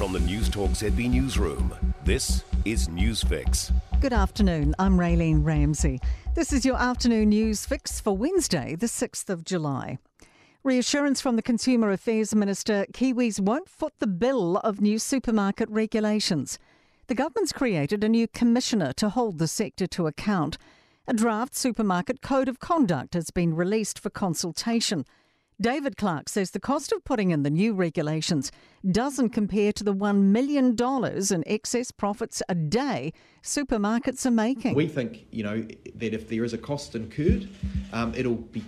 From the Newstalk ZB Newsroom, this is Newsfix. Good afternoon. I'm Raylene Ramsey. This is your afternoon news fix for Wednesday, the 6th of July. Reassurance from the Consumer Affairs Minister Kiwis won't foot the bill of new supermarket regulations. The government's created a new commissioner to hold the sector to account. A draft supermarket code of conduct has been released for consultation. David Clark says the cost of putting in the new regulations doesn't compare to the $1 million in excess profits a day supermarkets are making. We think, you know, that if there is a cost incurred, um, it'll be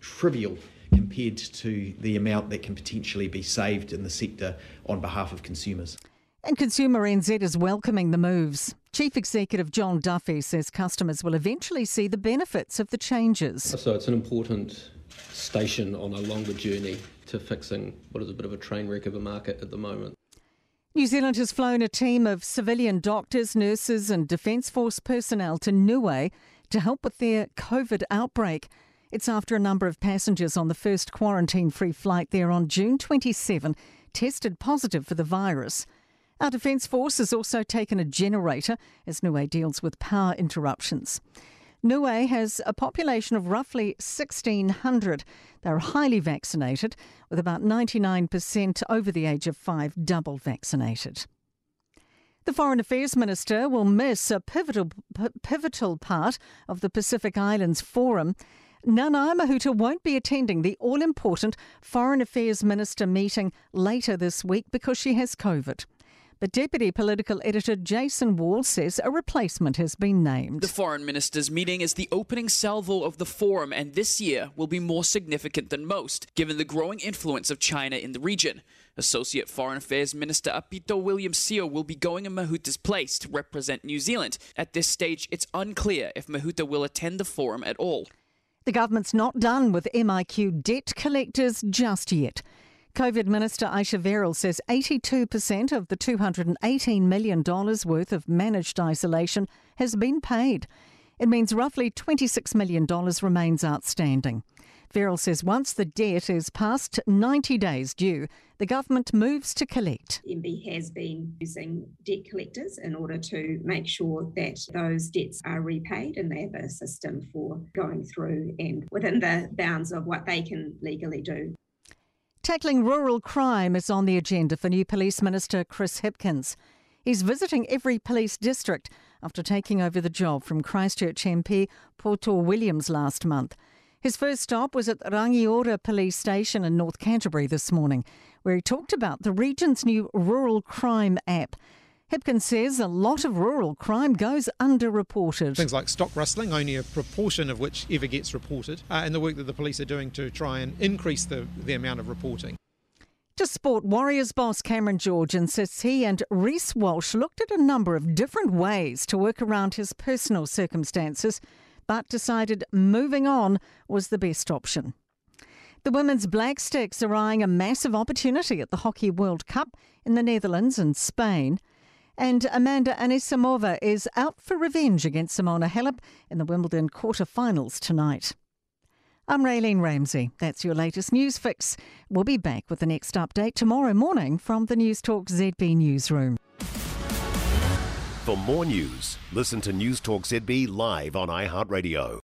trivial compared to the amount that can potentially be saved in the sector on behalf of consumers. And Consumer NZ is welcoming the moves. Chief Executive John Duffy says customers will eventually see the benefits of the changes. So it's an important station on a longer journey to fixing what is a bit of a train wreck of a market at the moment. New Zealand has flown a team of civilian doctors, nurses, and Defence Force personnel to Niue to help with their COVID outbreak. It's after a number of passengers on the first quarantine free flight there on June 27 tested positive for the virus. Our Defence Force has also taken a generator as Niue deals with power interruptions. Niue has a population of roughly 1,600. They're highly vaccinated, with about 99% over the age of five double vaccinated. The Foreign Affairs Minister will miss a pivotal, p- pivotal part of the Pacific Islands Forum. Nanaia Mahuta won't be attending the all important Foreign Affairs Minister meeting later this week because she has COVID. But Deputy Political Editor Jason Walls says a replacement has been named. The Foreign Ministers' meeting is the opening salvo of the forum, and this year will be more significant than most, given the growing influence of China in the region. Associate Foreign Affairs Minister Aupito William Sio will be going in Mahuta's place to represent New Zealand. At this stage, it's unclear if Mahuta will attend the forum at all. The government's not done with MIQ debt collectors just yet. COVID Minister Ayesha Verrall says 82% of the $218 million worth of managed isolation has been paid. It means roughly $26 million remains outstanding. Verrall says once the debt is past 90 days due, the government moves to collect. MBIE has been using debt collectors in order to make sure that those debts are repaid and they have a system for going through and within the bounds of what they can legally do. Tackling rural crime is on the agenda for new Police Minister Chris Hipkins. He's visiting every police district after taking over the job from Christchurch MP Poto Williams last month. His first stop was at Rangiora Police Station in North Canterbury this morning, where he talked about the region's new rural crime app. Hipkins says a lot of rural crime goes underreported. Things like stock rustling, only a proportion of which ever gets reported, uh, and the work that the police are doing to try and increase the, the amount of reporting. To sport, Warriors boss Cameron George insists he and Reece Walsh looked at a number of different ways to work around his personal circumstances, but decided moving on was the best option. The women's Black Sticks are eyeing a massive opportunity at the Hockey World Cup in the Netherlands and Spain. And Amanda Anisimova is out for revenge against Simona Halep in the Wimbledon quarter-finals tonight. I'm Raylene Ramsey. That's your latest news fix. We'll be back with the next update tomorrow morning from the Newstalk ZB newsroom. For more news, listen to Newstalk ZB live on iHeartRadio.